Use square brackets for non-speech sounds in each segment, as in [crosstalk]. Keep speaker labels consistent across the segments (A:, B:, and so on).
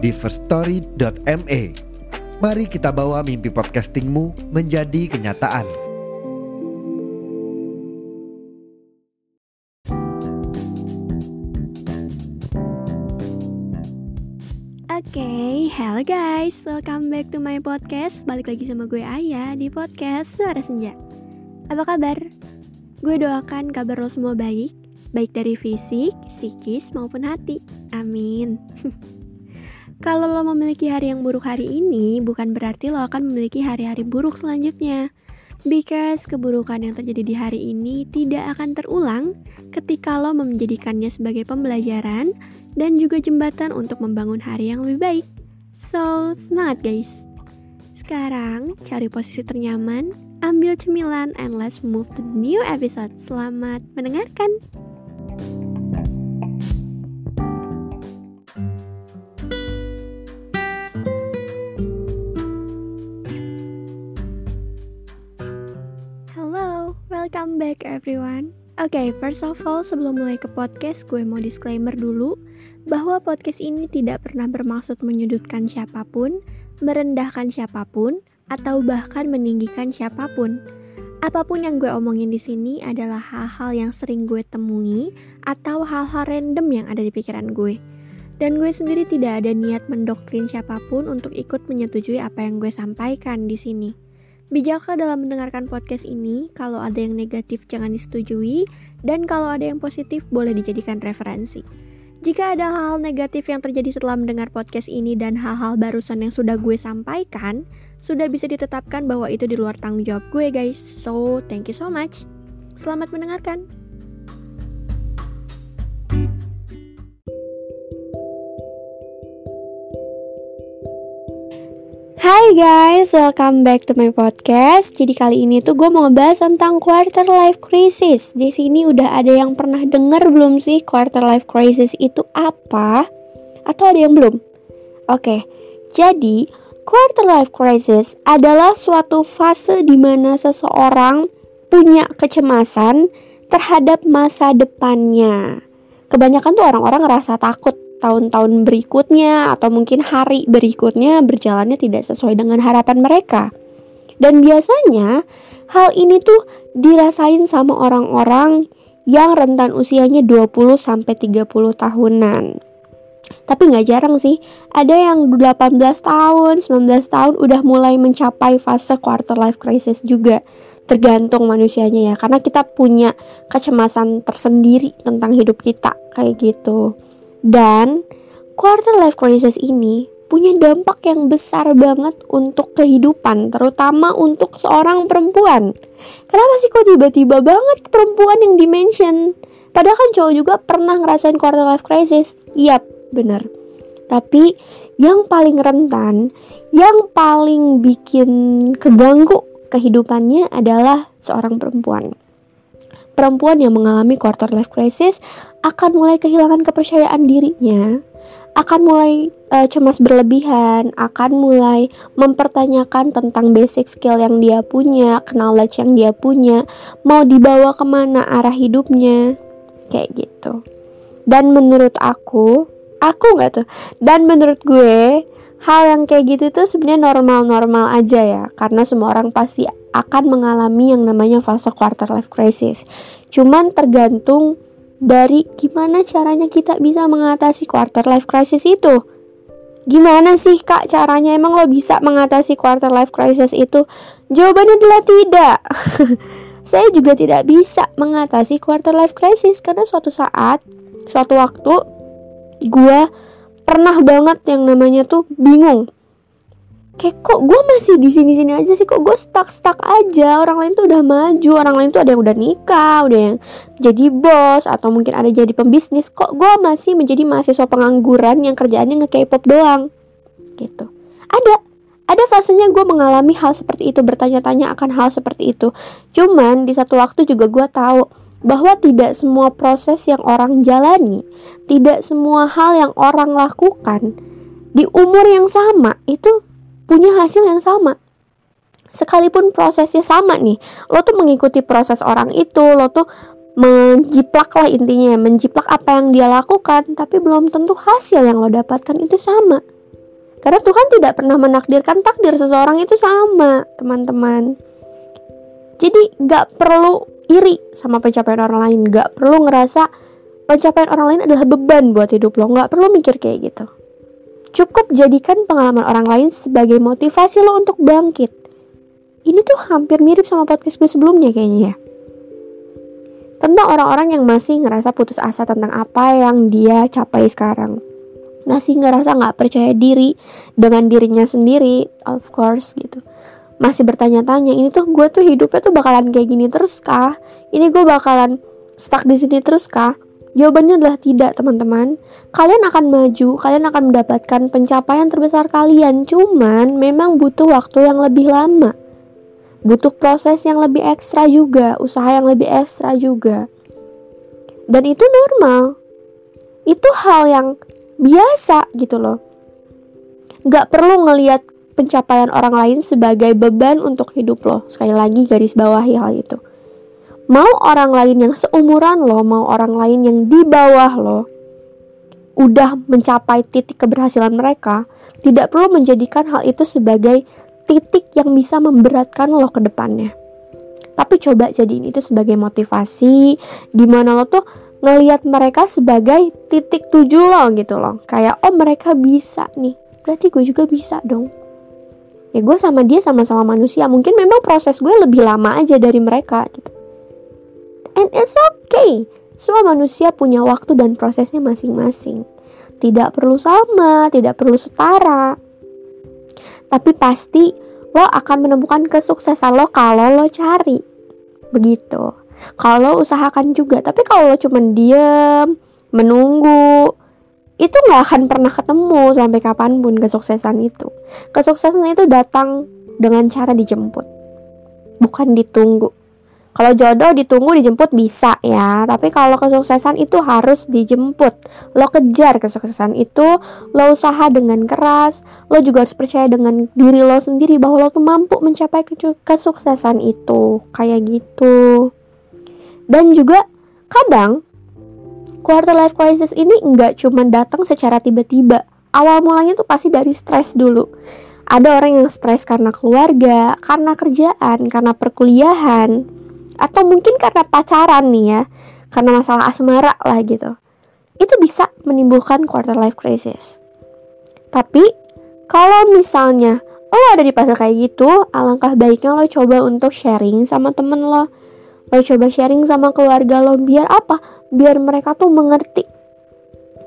A: di firststory.me. Mari kita bawa mimpi podcastingmu menjadi kenyataan.
B: Oke, okay, hello guys, welcome back to my podcast Balik lagi sama gue Ayah di podcast Suara Senja Apa kabar? Gue doakan kabar lo semua baik Baik dari fisik, psikis, maupun hati Amin [laughs] Kalau lo memiliki hari yang buruk hari ini Bukan berarti lo akan memiliki hari-hari buruk selanjutnya Because keburukan yang terjadi di hari ini tidak akan terulang ketika lo menjadikannya sebagai pembelajaran dan juga jembatan untuk membangun hari yang lebih baik. So, semangat guys! Sekarang, cari posisi ternyaman, ambil cemilan, and let's move to the new episode. Selamat mendengarkan! Everyone. Oke, okay, first of all, sebelum mulai ke podcast, gue mau disclaimer dulu bahwa podcast ini tidak pernah bermaksud menyudutkan siapa pun, merendahkan siapa pun, atau bahkan meninggikan siapa pun. Apa pun yang gue omongin di sini adalah hal-hal yang sering gue temui atau hal-hal random yang ada di pikiran gue. Dan gue sendiri tidak ada niat mendoktrin siapa pun untuk ikut menyetujui apa yang gue sampaikan di sini. Bijaklah dalam mendengarkan podcast ini, kalau ada yang negatif jangan disetujui, dan kalau ada yang positif boleh dijadikan referensi. Jika ada hal-hal negatif yang terjadi setelah mendengar podcast ini dan hal-hal barusan yang sudah gue sampaikan, sudah bisa ditetapkan bahwa itu di luar tanggung jawab gue guys. So, thank you so much. Selamat mendengarkan. Hai guys, welcome back to my podcast. Jadi kali ini tuh gue mau ngebahas tentang quarter life crisis. Di sini udah ada yang pernah denger belum sih quarter life crisis itu apa? Atau ada yang belum? Oke, jadi quarter life crisis adalah suatu fase di mana seseorang punya kecemasan terhadap masa depannya. Kebanyakan tuh orang-orang ngerasa takut tahun-tahun berikutnya atau mungkin hari berikutnya berjalannya tidak sesuai dengan harapan mereka. Dan biasanya hal ini tuh dirasain sama orang-orang yang rentan usianya 20 sampai 30 tahunan. Tapi nggak jarang sih, ada yang 18 tahun, 19 tahun udah mulai mencapai fase quarter life crisis juga. Tergantung manusianya ya, karena kita punya kecemasan tersendiri tentang hidup kita kayak gitu. Dan quarter life crisis ini punya dampak yang besar banget untuk kehidupan, terutama untuk seorang perempuan. Kenapa sih kok tiba-tiba banget perempuan yang dimention? Padahal kan cowok juga pernah ngerasain quarter life crisis. Iya, bener. Tapi yang paling rentan, yang paling bikin keganggu kehidupannya adalah seorang perempuan perempuan yang mengalami quarter life crisis akan mulai kehilangan kepercayaan dirinya, akan mulai uh, cemas berlebihan, akan mulai mempertanyakan tentang basic skill yang dia punya, knowledge yang dia punya, mau dibawa ke mana arah hidupnya, kayak gitu. Dan menurut aku, aku nggak tuh, dan menurut gue hal yang kayak gitu tuh sebenarnya normal-normal aja ya karena semua orang pasti akan mengalami yang namanya fase quarter life crisis. Cuman tergantung dari gimana caranya kita bisa mengatasi quarter life crisis itu. Gimana sih kak caranya? Emang lo bisa mengatasi quarter life crisis itu? Jawabannya adalah tidak. [laughs] Saya juga tidak bisa mengatasi quarter life crisis karena suatu saat suatu waktu gue pernah banget yang namanya tuh bingung kayak kok gue masih di sini sini aja sih? Kok gue stuck stuck aja? Orang lain tuh udah maju orang lain tuh ada yang udah nikah udah yang jadi bos atau mungkin ada jadi pembisnis. Kok gue masih menjadi mahasiswa pengangguran yang kerjaannya nge K-pop doang? Gitu. Ada. Ada fasenya gue mengalami hal seperti itu bertanya-tanya akan hal seperti itu. Cuman di satu waktu juga gue tahu bahwa tidak semua proses yang orang jalani tidak semua hal yang orang lakukan di umur yang sama itu punya hasil yang sama. Sekalipun prosesnya sama nih lo tuh mengikuti proses orang itu lo tuh menjiplak lah intinya menjiplak apa yang dia lakukan tapi belum tentu hasil yang lo dapatkan itu sama. Karena Tuhan tidak pernah menakdirkan takdir seseorang itu sama teman-teman. Jadi gak perlu iri sama pencapaian orang lain gak perlu ngerasa pencapaian orang lain adalah beban buat hidup lo gak perlu mikir kayak gitu cukup jadikan pengalaman orang lain sebagai motivasi lo untuk bangkit ini tuh hampir mirip sama podcast gue sebelumnya kayaknya ya. Tentang orang-orang yang masih ngerasa putus asa tentang apa yang dia capai sekarang. Masih ngerasa gak percaya diri dengan dirinya sendiri, of course gitu. Masih bertanya-tanya, ini tuh gue tuh hidupnya tuh bakalan kayak gini terus kah? Ini gue bakalan stuck di sini terus kah? Jawabannya adalah tidak, teman-teman. Kalian akan maju, kalian akan mendapatkan pencapaian terbesar kalian, cuman memang butuh waktu yang lebih lama butuh proses yang lebih ekstra juga, usaha yang lebih ekstra juga. Dan itu normal. Itu hal yang biasa gitu loh. Gak perlu ngeliat pencapaian orang lain sebagai beban untuk hidup lo. Sekali lagi garis bawahi hal itu. Mau orang lain yang seumuran lo, mau orang lain yang di bawah lo, udah mencapai titik keberhasilan mereka, tidak perlu menjadikan hal itu sebagai titik yang bisa memberatkan lo ke depannya. Tapi coba jadiin itu sebagai motivasi, di mana lo tuh ngelihat mereka sebagai titik tujuh lo gitu loh. Kayak, oh mereka bisa nih, berarti gue juga bisa dong. Ya gue sama dia sama-sama manusia, mungkin memang proses gue lebih lama aja dari mereka gitu. And it's okay, semua manusia punya waktu dan prosesnya masing-masing. Tidak perlu sama, tidak perlu setara. Tapi pasti lo akan menemukan kesuksesan lo kalau lo cari. Begitu. Kalau usahakan juga. Tapi kalau lo cuma diem menunggu itu nggak akan pernah ketemu sampai kapan pun kesuksesan itu. Kesuksesan itu datang dengan cara dijemput. Bukan ditunggu kalau jodoh ditunggu dijemput bisa ya, tapi kalau kesuksesan itu harus dijemput. Lo kejar kesuksesan itu, lo usaha dengan keras, lo juga harus percaya dengan diri lo sendiri bahwa lo tuh mampu mencapai kesuksesan itu. Kayak gitu. Dan juga kadang quarter life crisis ini nggak cuma datang secara tiba-tiba. Awal mulanya tuh pasti dari stres dulu. Ada orang yang stres karena keluarga, karena kerjaan, karena perkuliahan, atau mungkin karena pacaran nih ya karena masalah asmara lah gitu. Itu bisa menimbulkan quarter life crisis. Tapi kalau misalnya lo ada di fase kayak gitu alangkah baiknya lo coba untuk sharing sama temen lo. Lo coba sharing sama keluarga lo biar apa? Biar mereka tuh mengerti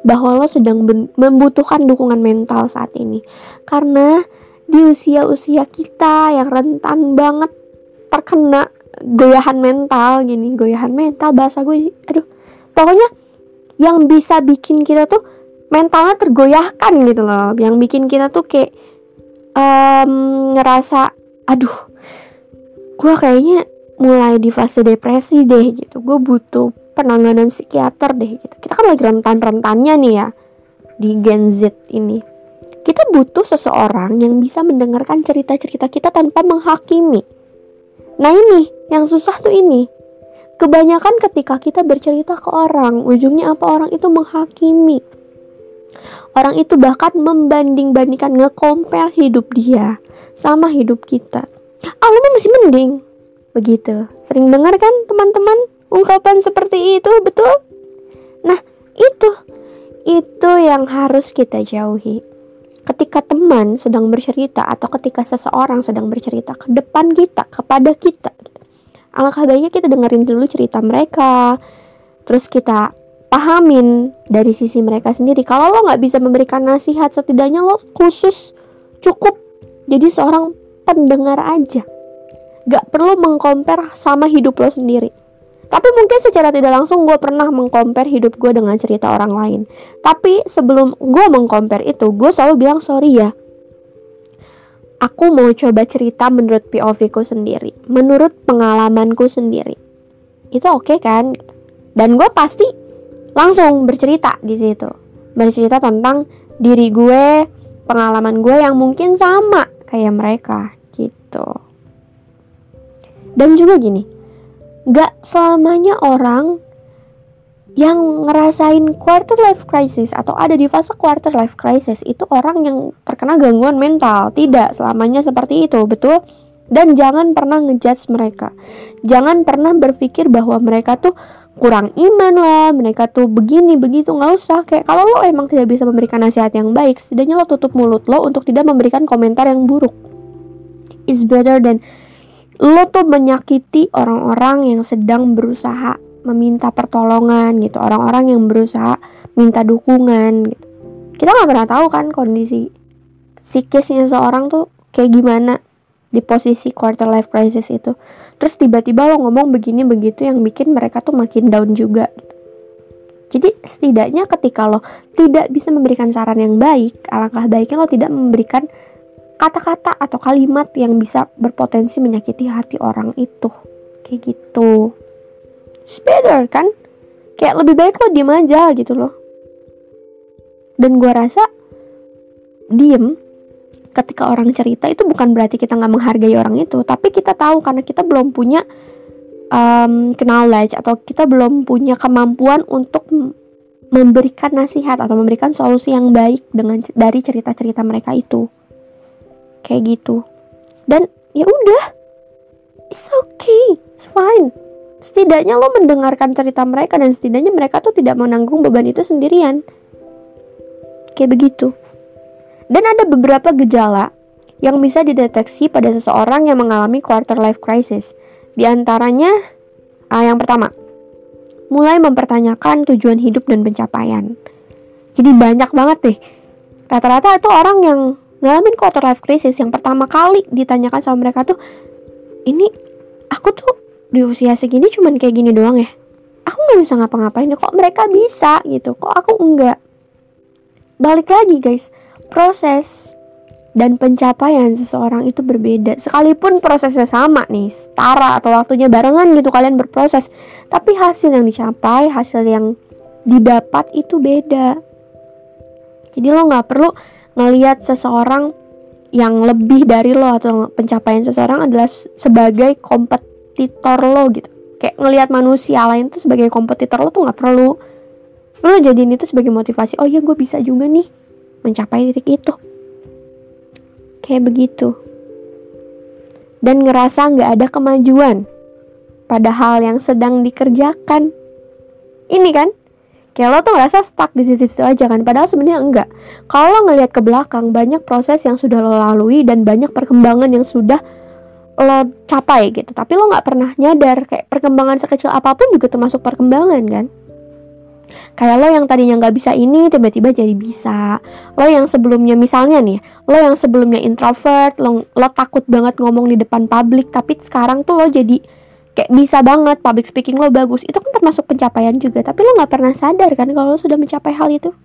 B: bahwa lo sedang membutuhkan dukungan mental saat ini. Karena di usia-usia kita yang rentan banget terkena goyahan mental gini goyahan mental bahasa gue aduh. Pokoknya yang bisa bikin kita tuh mentalnya tergoyahkan gitu loh. Yang bikin kita tuh kayak um, ngerasa aduh gue kayaknya mulai di fase depresi deh gitu. Gue butuh penanganan psikiater deh gitu. Kita kan lagi rentan-rentannya nih ya di Gen Z ini. Kita butuh seseorang yang bisa mendengarkan cerita-cerita kita tanpa menghakimi Nah ini, yang susah tuh ini. Kebanyakan ketika kita bercerita ke orang, ujungnya apa orang itu menghakimi. Orang itu bahkan membanding-bandingkan, nge-compare hidup dia sama hidup kita. Ah, lu masih mending. Begitu. Sering dengar kan teman-teman ungkapan seperti itu, betul? Nah, itu itu yang harus kita jauhi ketika teman sedang bercerita atau ketika seseorang sedang bercerita ke depan kita kepada kita gitu. alangkah baiknya kita dengerin dulu cerita mereka terus kita pahamin dari sisi mereka sendiri. Kalau lo nggak bisa memberikan nasihat setidaknya lo khusus cukup jadi seorang pendengar aja. Gak perlu mengkompar sama hidup lo sendiri tapi mungkin secara tidak langsung gue pernah mengcompare hidup gue dengan cerita orang lain. Tapi sebelum gue mengcompare itu, gue selalu bilang sorry ya. aku mau coba cerita menurut POV ku sendiri, menurut pengalamanku sendiri. Itu oke okay kan? Dan gue pasti langsung bercerita di situ. Bercerita tentang diri gue, pengalaman gue yang mungkin sama kayak mereka gitu. Dan juga gini, gak selamanya orang yang ngerasain quarter life crisis atau ada di fase quarter life crisis itu orang yang terkena gangguan mental. Tidak selamanya seperti itu, betul? Dan jangan pernah ngejudge mereka. Jangan pernah berpikir bahwa mereka tuh kurang iman lah, mereka tuh begini begitu nggak usah. Kayak kalau lo emang tidak bisa memberikan nasihat yang baik, setidaknya lo tutup mulut lo untuk tidak memberikan komentar yang buruk. It's better than lo tuh menyakiti orang-orang yang sedang berusaha meminta pertolongan gitu. Orang-orang yang berusaha minta dukungan gitu. Kita nggak pernah tahu kan kondisi psikisnya seorang tuh kayak gimana di posisi quarter life crisis itu. Terus tiba-tiba lo ngomong begini begitu yang bikin mereka tuh makin down juga gitu. jadi setidaknya ketika lo tidak bisa memberikan saran yang baik alangkah baiknya lo tidak memberikan kata-kata atau kalimat yang bisa berpotensi menyakiti hati orang itu kayak gitu better kan? Kayak lebih baik lo diem aja gitu loh. Dan gue rasa diem ketika orang cerita itu bukan berarti kita nggak menghargai orang itu, tapi kita tahu karena kita belum punya um, knowledge atau kita belum punya kemampuan untuk memberikan nasihat atau memberikan solusi yang baik dengan dari cerita-cerita mereka itu. Kayak gitu. Dan ya udah. It's okay. It's fine setidaknya lo mendengarkan cerita mereka dan setidaknya mereka tuh tidak menanggung beban itu sendirian kayak begitu dan ada beberapa gejala yang bisa dideteksi pada seseorang yang mengalami quarter life crisis di antaranya ah, yang pertama mulai mempertanyakan tujuan hidup dan pencapaian jadi banyak banget deh rata-rata itu orang yang ngalamin quarter life crisis yang pertama kali ditanyakan sama mereka tuh ini aku tuh di usia segini cuman kayak gini doang ya? Aku nggak bisa ngapa-ngapain ya kok mereka bisa gitu? Kok aku enggak balik lagi guys. Proses dan pencapaian seseorang itu berbeda. Sekalipun prosesnya sama nih setara atau waktunya barengan gitu kalian berproses. Tapi hasil yang dicapai hasil yang didapat itu beda. Jadi lo nggak perlu ngelihat seseorang yang lebih dari lo atau pencapaian seseorang adalah sebagai kompet kompetitor lo gitu. Kayak ngelihat manusia lain tuh sebagai kompetitor lo tuh nggak perlu. Lo jadiin itu sebagai motivasi oh ya gue bisa juga nih mencapai titik itu. Kayak begitu. Dan ngerasa nggak ada kemajuan pada hal yang sedang dikerjakan. Ini kan kayak lo tuh ngerasa stuck di situ-situ aja kan padahal sebenarnya enggak. Kalau lo ngelihat ke belakang banyak proses yang sudah lo lalui dan banyak perkembangan yang sudah lo capai gitu. Tapi lo nggak pernah nyadar kayak perkembangan sekecil apa pun juga termasuk perkembangan kan? Kayak lo yang tadinya nggak bisa ini tiba-tiba jadi bisa. Lo yang sebelumnya misalnya nih lo yang sebelumnya introvert lo lo takut banget ngomong di depan publik tapi sekarang tuh lo jadi kayak bisa banget public speaking lo bagus. Itu kan termasuk pencapaian juga. Tapi lo nggak pernah sadar kan kalau lo sudah mencapai hal itu?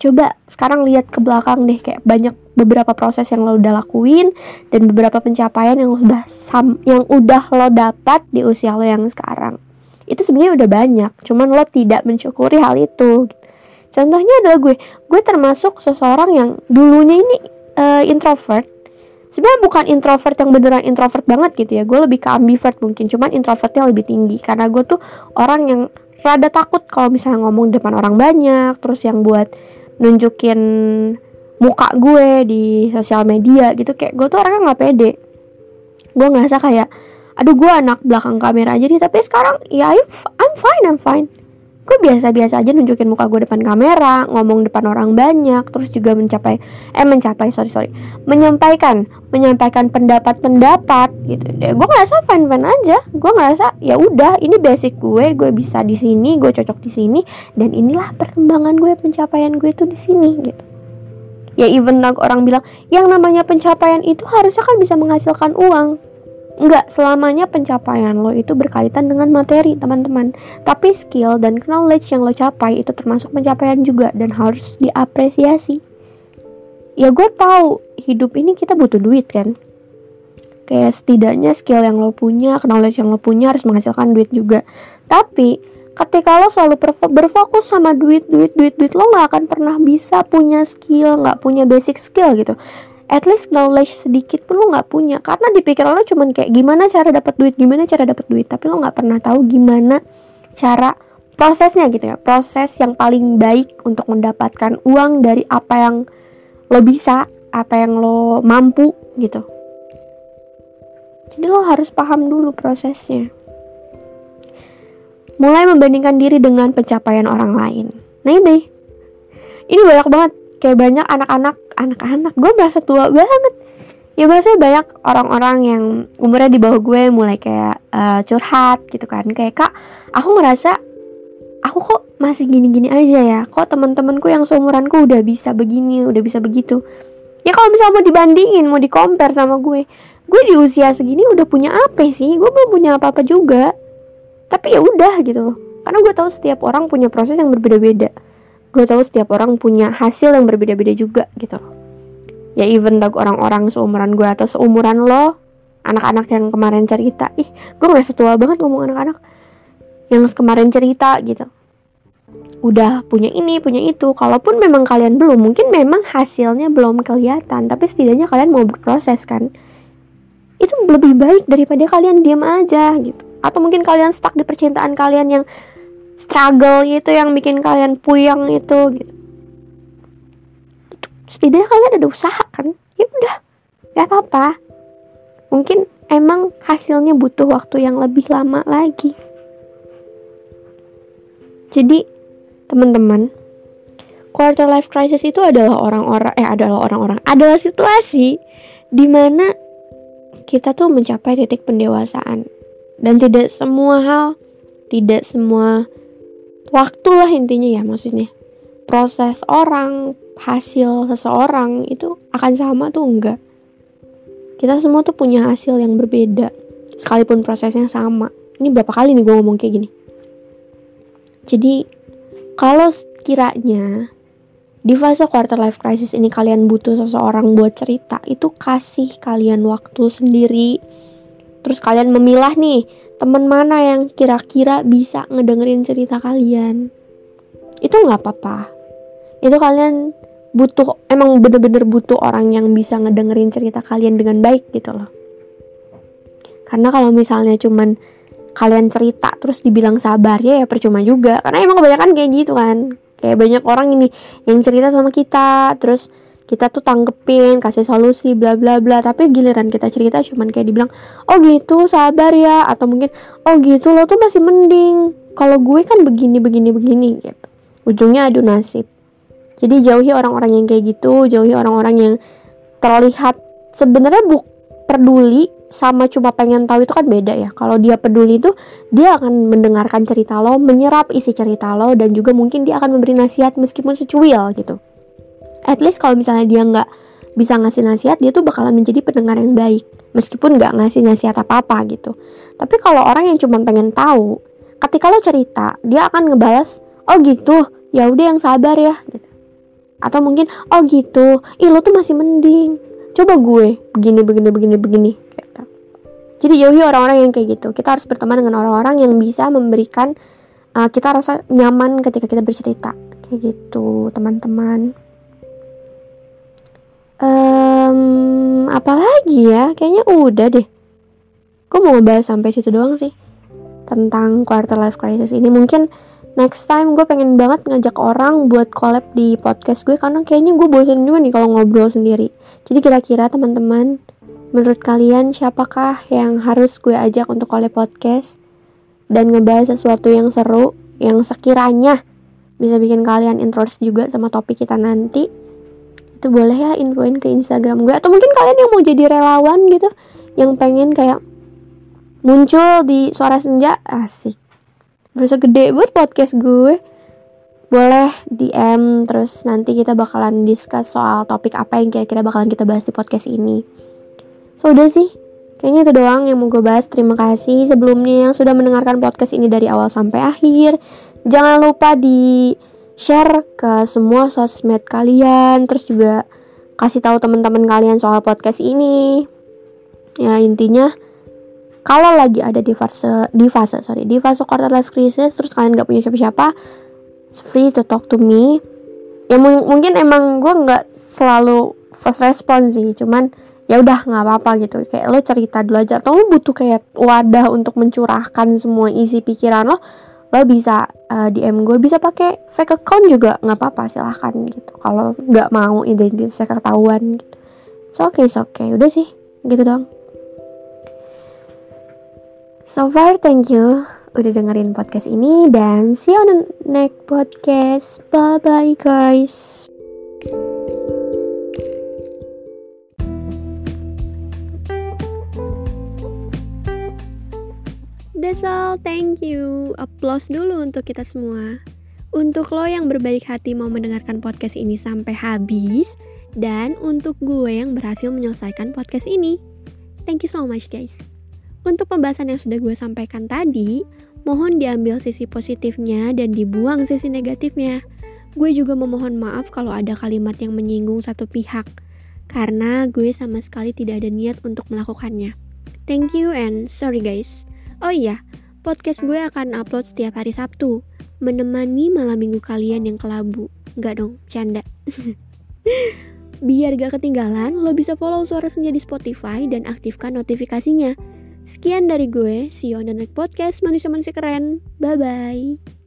B: Coba sekarang lihat ke belakang deh kayak banyak beberapa proses yang lo udah lakuin dan beberapa pencapaian yang udah sam yang udah lo dapat di usia lo yang sekarang. Itu sebenarnya udah banyak cuman lo tidak mensyukuri hal itu. Contohnya adalah gue. Gue termasuk seseorang yang dulunya ini uh, introvert sebenarnya bukan introvert yang beneran introvert banget gitu ya. Gue lebih ke ambivert mungkin. Cuman introvertnya lebih tinggi. Karena gue tuh orang yang rada takut kalau misalnya ngomong depan orang banyak. Terus yang buat nunjukin muka gue di sosial media gitu. Kayak gue tuh orangnya nggak pede. Gue ngerasa kayak aduh gue anak belakang kamera aja nih. Tapi sekarang ya I'm fine I'm fine gue biasa-biasa aja nunjukin muka gue depan kamera ngomong depan orang banyak terus juga mencapai eh mencapai sorry sorry menyampaikan menyampaikan pendapat-pendapat gitu. Deh gue ngerasa fine aja. Gue ngerasa ya udah ini basic gue gue bisa di sini gue cocok di sini dan inilah perkembangan gue pencapaian gue itu di sini gitu. Ya even orang bilang yang namanya pencapaian itu harusnya kan bisa menghasilkan uang Enggak selamanya pencapaian lo itu berkaitan dengan materi teman-teman. Tapi skill dan knowledge yang lo capai itu termasuk pencapaian juga dan harus diapresiasi. Ya gue tahu hidup ini kita butuh duit kan? Kayak setidaknya skill yang lo punya knowledge yang lo punya harus menghasilkan duit juga. Tapi ketika lo selalu berfokus sama duit duit duit duit lo nggak akan pernah bisa punya skill nggak punya basic skill gitu at least knowledge sedikit pun lo nggak punya karena di pikiran lo cuman kayak gimana cara dapat duit gimana cara dapat duit tapi lo nggak pernah tahu gimana cara prosesnya gitu ya proses yang paling baik untuk mendapatkan uang dari apa yang lo bisa apa yang lo mampu gitu jadi lo harus paham dulu prosesnya. Mulai membandingkan diri dengan pencapaian orang lain. Nah ini, ini banyak banget. Kayak banyak anak-anak, anak-anak. Gue merasa tua banget. Ya biasanya banyak orang-orang yang umurnya di bawah gue mulai kayak uh, curhat gitu kan. Kayak kak, aku ngerasa aku kok masih gini-gini aja ya. Kok teman-temanku yang seumuranku udah bisa begini, udah bisa begitu. Ya kalau misalnya mau dibandingin, mau di compare sama gue, gue di usia segini udah punya apa sih gue belum punya apa-apa juga tapi ya udah gitu loh karena gue tahu setiap orang punya proses yang berbeda-beda gue tahu setiap orang punya hasil yang berbeda-beda juga gitu loh. Ya even though orang-orang seumuran gue atau seumuran lo anak-anak yang kemarin cerita ih gue ngerasa tua banget ngomong anak-anak yang kemarin cerita gitu. Udah punya ini punya itu. Kalaupun memang kalian belum mungkin memang hasilnya belum kelihatan tapi setidaknya kalian mau berproses kan? Itu lebih baik daripada kalian diam aja gitu. Atau mungkin kalian stuck di percintaan kalian yang struggle itu yang bikin kalian puyeng itu gitu. Setidaknya kalian ada usaha kan? Ya udah gak apa-apa. Mungkin emang hasilnya butuh waktu yang lebih lama lagi. Jadi teman-teman quarter life crisis itu adalah orang-orang eh adalah orang-orang adalah situasi di mana kita tuh mencapai titik pendewasaan. Dan tidak semua hal tidak semua waktu lah intinya ya maksudnya. Proses orang hasil seseorang itu akan sama tuh enggak? Kita semua tuh punya hasil yang berbeda sekalipun prosesnya sama. Ini berapa kali nih gue ngomong kayak gini? Jadi kalau kiranya di fase quarter life crisis ini kalian butuh seseorang buat cerita, itu kasih kalian waktu sendiri. Terus kalian memilah nih, teman mana yang kira-kira bisa ngedengerin cerita kalian. Itu nggak apa-apa. Itu kalian butuh, emang bener-bener butuh orang yang bisa ngedengerin cerita kalian dengan baik gitu loh. Karena kalau misalnya cuman kalian cerita terus dibilang sabar ya ya percuma juga karena emang kebanyakan kayak gitu kan kayak banyak orang ini yang cerita sama kita terus kita tuh tanggepin kasih solusi bla bla bla. Tapi giliran kita cerita cuman kayak dibilang oh gitu sabar ya. Atau mungkin oh gitu lo tuh masih mending. Kalau gue kan begini begini begini gitu. Ujungnya adu nasib. Jadi jauhi orang-orang yang kayak gitu jauhi orang-orang yang terlihat sebenarnya bu peduli sama cuma pengen tahu itu kan beda ya. Kalau dia peduli itu dia akan mendengarkan cerita lo, menyerap isi cerita lo dan juga mungkin dia akan memberi nasihat meskipun secuil gitu. At least kalau misalnya dia nggak bisa ngasih nasihat, dia tuh bakalan menjadi pendengar yang baik meskipun nggak ngasih nasihat apa-apa gitu. Tapi kalau orang yang cuma pengen tahu, ketika lo cerita, dia akan ngebalas, "Oh gitu, ya udah yang sabar ya." gitu. Atau mungkin, "Oh gitu, ih lo tuh masih mending." Coba gue begini begini begini begini jadi jauhi orang-orang yang kayak gitu. Kita harus berteman dengan orang-orang yang bisa memberikan uh, kita rasa nyaman ketika kita bercerita. Kayak gitu, teman-teman. Apalagi ya? Kayaknya udah deh. Gue mau ngebahas sampai situ doang sih. Tentang quarter life crisis ini. Mungkin next time gue pengen banget ngajak orang buat collab di podcast gue. Karena kayaknya gue bosan juga nih kalau ngobrol sendiri. Jadi kira-kira teman-teman Menurut kalian siapakah yang harus gue ajak untuk oleh podcast dan ngebahas sesuatu yang seru yang sekiranya bisa bikin kalian interest juga sama topik kita nanti itu boleh ya infoin ke Instagram gue. Atau mungkin kalian yang mau jadi relawan gitu yang pengen kayak muncul di suara senja asik. Berasa gede buat podcast gue. Boleh DM terus nanti kita bakalan discuss soal topik apa yang kira-kira bakalan kita bahas di podcast ini. So udah sih, kayaknya itu doang yang mau gue bahas. Terima kasih sebelumnya yang sudah mendengarkan podcast ini dari awal sampai akhir. Jangan lupa di share ke semua sosmed kalian, terus juga kasih tahu teman-teman kalian soal podcast ini. Ya intinya kalau lagi ada di fase di fase sorry di fase quarter life crisis terus kalian nggak punya siapa-siapa, free to talk to me. Ya mungkin emang gue nggak selalu first response sih, cuman ya udah nggak apa-apa gitu kayak lo cerita dulu aja atau lo butuh kayak wadah untuk mencurahkan semua isi pikiran lo lo bisa uh, eh, DM gue bisa pakai fake account juga nggak apa-apa silahkan gitu. Kalau nggak mau identitasnya ketahuan gitu. So oke okay, so oke okay. udah sih gitu dong so far thank you udah dengerin podcast ini dan see you on the next podcast. Bye bye guys That's all, thank you. Applause dulu untuk kita semua. Untuk lo yang berbaik hati mau mendengarkan podcast ini sampai habis, dan untuk gue yang berhasil menyelesaikan podcast ini. Thank you so much guys. Untuk pembahasan yang sudah gue sampaikan tadi, mohon diambil sisi positifnya dan dibuang sisi negatifnya. Gue juga memohon maaf kalau ada kalimat yang menyinggung satu pihak, karena gue sama sekali tidak ada niat untuk melakukannya. Thank you and sorry guys. Oh iya, podcast gue akan upload setiap hari Sabtu, menemani malam minggu kalian yang kelabu. Enggak dong, canda. [laughs] Biar gak ketinggalan, lo bisa follow Suara Senja di Spotify dan aktifkan notifikasinya. Sekian dari gue, see you on the next podcast manusia-manusia keren. Bye-bye.